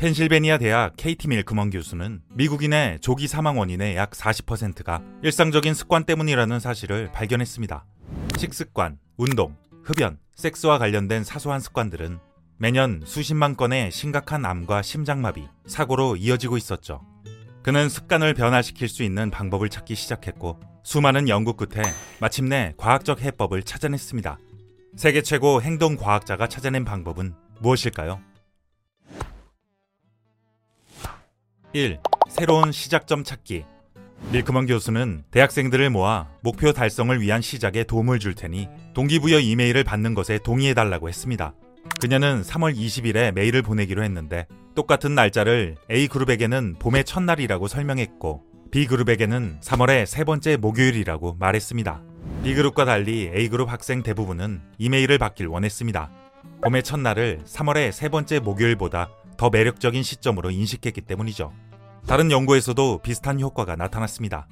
펜실베니아 대학 케이티 밀크먼 교수는 미국인의 조기 사망 원인의 약 40%가 일상적인 습관 때문이라는 사실을 발견했습니다. 식습관, 운동, 흡연, 섹스와 관련된 사소한 습관들은 매년 수십만 건의 심각한 암과 심장마비, 사고로 이어지고 있었죠. 그는 습관을 변화시킬 수 있는 방법을 찾기 시작했고 수많은 연구 끝에 마침내 과학적 해법을 찾아냈습니다. 세계 최고 행동 과학자가 찾아낸 방법은 무엇일까요? 1. 새로운 시작점 찾기. 밀크먼 교수는 대학생들을 모아 목표 달성을 위한 시작에 도움을 줄 테니 동기부여 이메일을 받는 것에 동의해달라고 했습니다. 그녀는 3월 20일에 메일을 보내기로 했는데 똑같은 날짜를 A그룹에게는 봄의 첫날이라고 설명했고 B그룹에게는 3월의 세 번째 목요일이라고 말했습니다. B그룹과 달리 A그룹 학생 대부분은 이메일을 받길 원했습니다. 봄의 첫날을 3월의 세 번째 목요일보다 더 매력적인 시점으로 인식했기 때문이죠. 다른 연구에서도 비슷한 효과가 나타났습니다.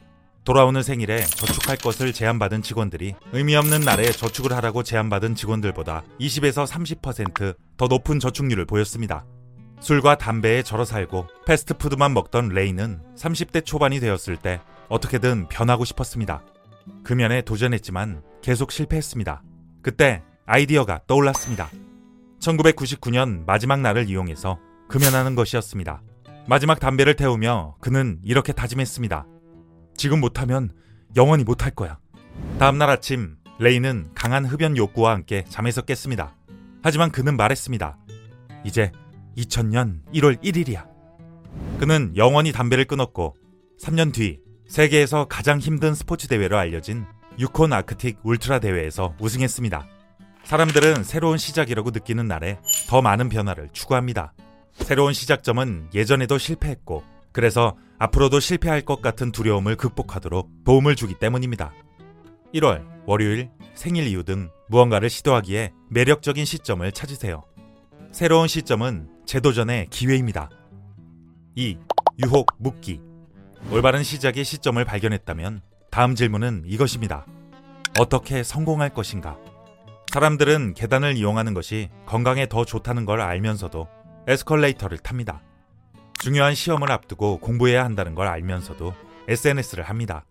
돌아오는 생일에 저축할 것을 제안받은 직원들이 의미 없는 날에 저축을 하라고 제안받은 직원들보다 20에서 30%더 높은 저축률을 보였습니다. 술과 담배에 절어 살고 패스트푸드만 먹던 레이는 30대 초반이 되었을 때 어떻게든 변하고 싶었습니다. 금연에 도전했지만 계속 실패했습니다. 그때 아이디어가 떠올랐습니다. 1999년 마지막 날을 이용해서 금연하는 것이었습니다. 마지막 담배를 태우며 그는 이렇게 다짐했습니다. 지금 못하면 영원히 못할 거야. 다음날 아침 레이는 강한 흡연 욕구와 함께 잠에서 깼습니다. 하지만 그는 말했습니다. 이제 2000년 1월 1일이야. 그는 영원히 담배를 끊었고 3년 뒤 세계에서 가장 힘든 스포츠 대회로 알려진 유콘 아크틱 울트라 대회에서 우승했습니다. 사람들은 새로운 시작이라고 느끼는 날에 더 많은 변화를 추구합니다. 새로운 시작점은 예전에도 실패했고 그래서 앞으로도 실패할 것 같은 두려움을 극복하도록 도움을 주기 때문입니다. 1월, 월요일, 생일 이후 등 무언가를 시도하기에 매력적인 시점을 찾으세요. 새로운 시점은 재도전의 기회입니다. 2. 유혹 묻기. 올바른 시작의 시점을 발견했다면 다음 질문은 이것입니다. 어떻게 성공할 것인가? 사람들은 계단을 이용하는 것이 건강에 더 좋다는 걸 알면서도 에스컬레이터를 탑니다. 중요한 시험을 앞두고 공부해야 한다는 걸 알면서도 SNS를 합니다.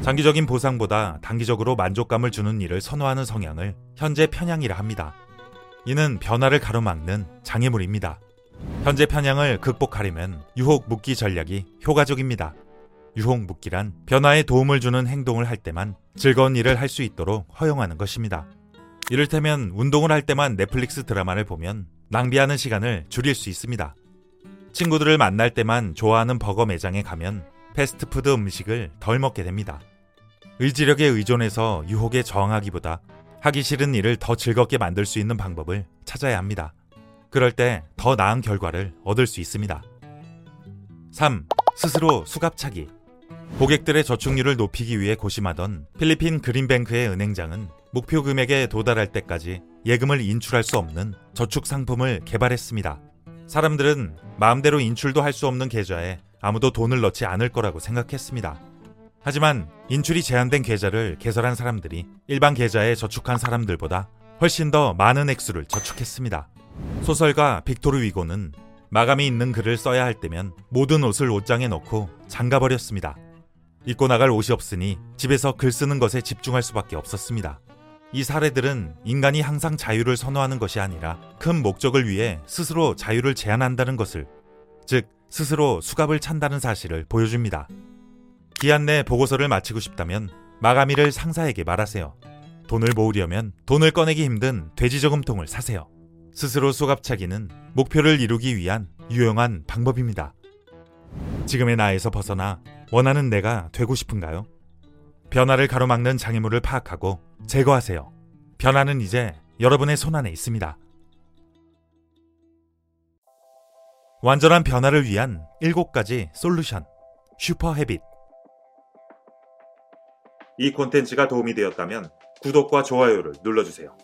장기적인 보상보다 단기적으로 만족감을 주는 일을 선호하는 성향을 현재 편향이라 합니다. 이는 변화를 가로막는 장애물입니다. 현재 편향을 극복하려면 유혹 묶기 전략이 효과적입니다. 유혹 묶기란 변화에 도움을 주는 행동을 할 때만 즐거운 일을 할 수 있도록 허용하는 것입니다. 이를테면 운동을 할 때만 넷플릭스 드라마를 보면 낭비하는 시간을 줄일 수 있습니다. 친구들을 만날 때만 좋아하는 버거 매장에 가면 패스트푸드 음식을 덜 먹게 됩니다. 의지력에 의존해서 유혹에 저항하기보다 하기 싫은 일을 더 즐겁게 만들 수 있는 방법을 찾아야 합니다. 그럴 때 더 나은 결과를 얻을 수 있습니다. 3. 스스로 수갑차기. 고객들의 저축률을 높이기 위해 고심하던 필리핀 그린뱅크의 은행장은 목표 금액에 도달할 때까지 예금을 인출할 수 없는 저축 상품을 개발했습니다. 사람들은 마음대로 인출도 할 수 없는 계좌에 아무도 돈을 넣지 않을 거라고 생각했습니다. 하지만 인출이 제한된 계좌를 개설한 사람들이 일반 계좌에 저축한 사람들보다 훨씬 더 많은 액수를 저축했습니다. 소설가 빅토르 위고는 마감이 있는 글을 써야 할 때면 모든 옷을 옷장에 넣고 잠가버렸습니다. 입고 나갈 옷이 없으니 집에서 글 쓰는 것에 집중할 수밖에 없었습니다. 이 사례들은 인간이 항상 자유를 선호하는 것이 아니라 큰 목적을 위해 스스로 자유를 제한한다는 것을, 즉, 스스로 수갑을 찬다는 사실을 보여줍니다. 기한 내 보고서를 마치고 싶다면 마감일을 상사에게 말하세요. 돈을 모으려면 돈을 꺼내기 힘든 돼지저금통을 사세요. 스스로 수갑차기는 목표를 이루기 위한 유용한 방법입니다. 지금의 나에서 벗어나 원하는 내가 되고 싶은가요? 변화를 가로막는 장애물을 파악하고 제거하세요. 변화는 이제 여러분의 손안에 있습니다. 완전한 변화를 위한 7가지 솔루션 슈퍼 헤빗 이 콘텐츠가 도움이 되었다면 구독과 좋아요를 눌러주세요.